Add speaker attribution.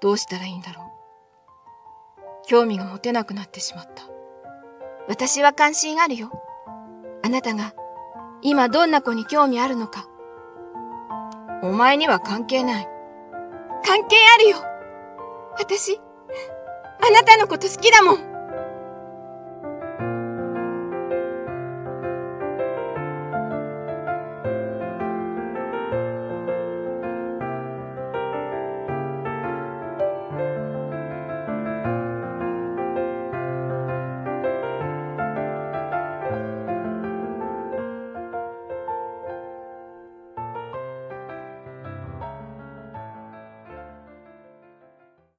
Speaker 1: どうしたらいいんだろう？興味が持てなくなってしまった。
Speaker 2: 私は関心あるよ。あなたが今どんな子に興味あるのか。
Speaker 1: お前には関係ない。
Speaker 2: 関係あるよ。私、あなたのこと好きだもん。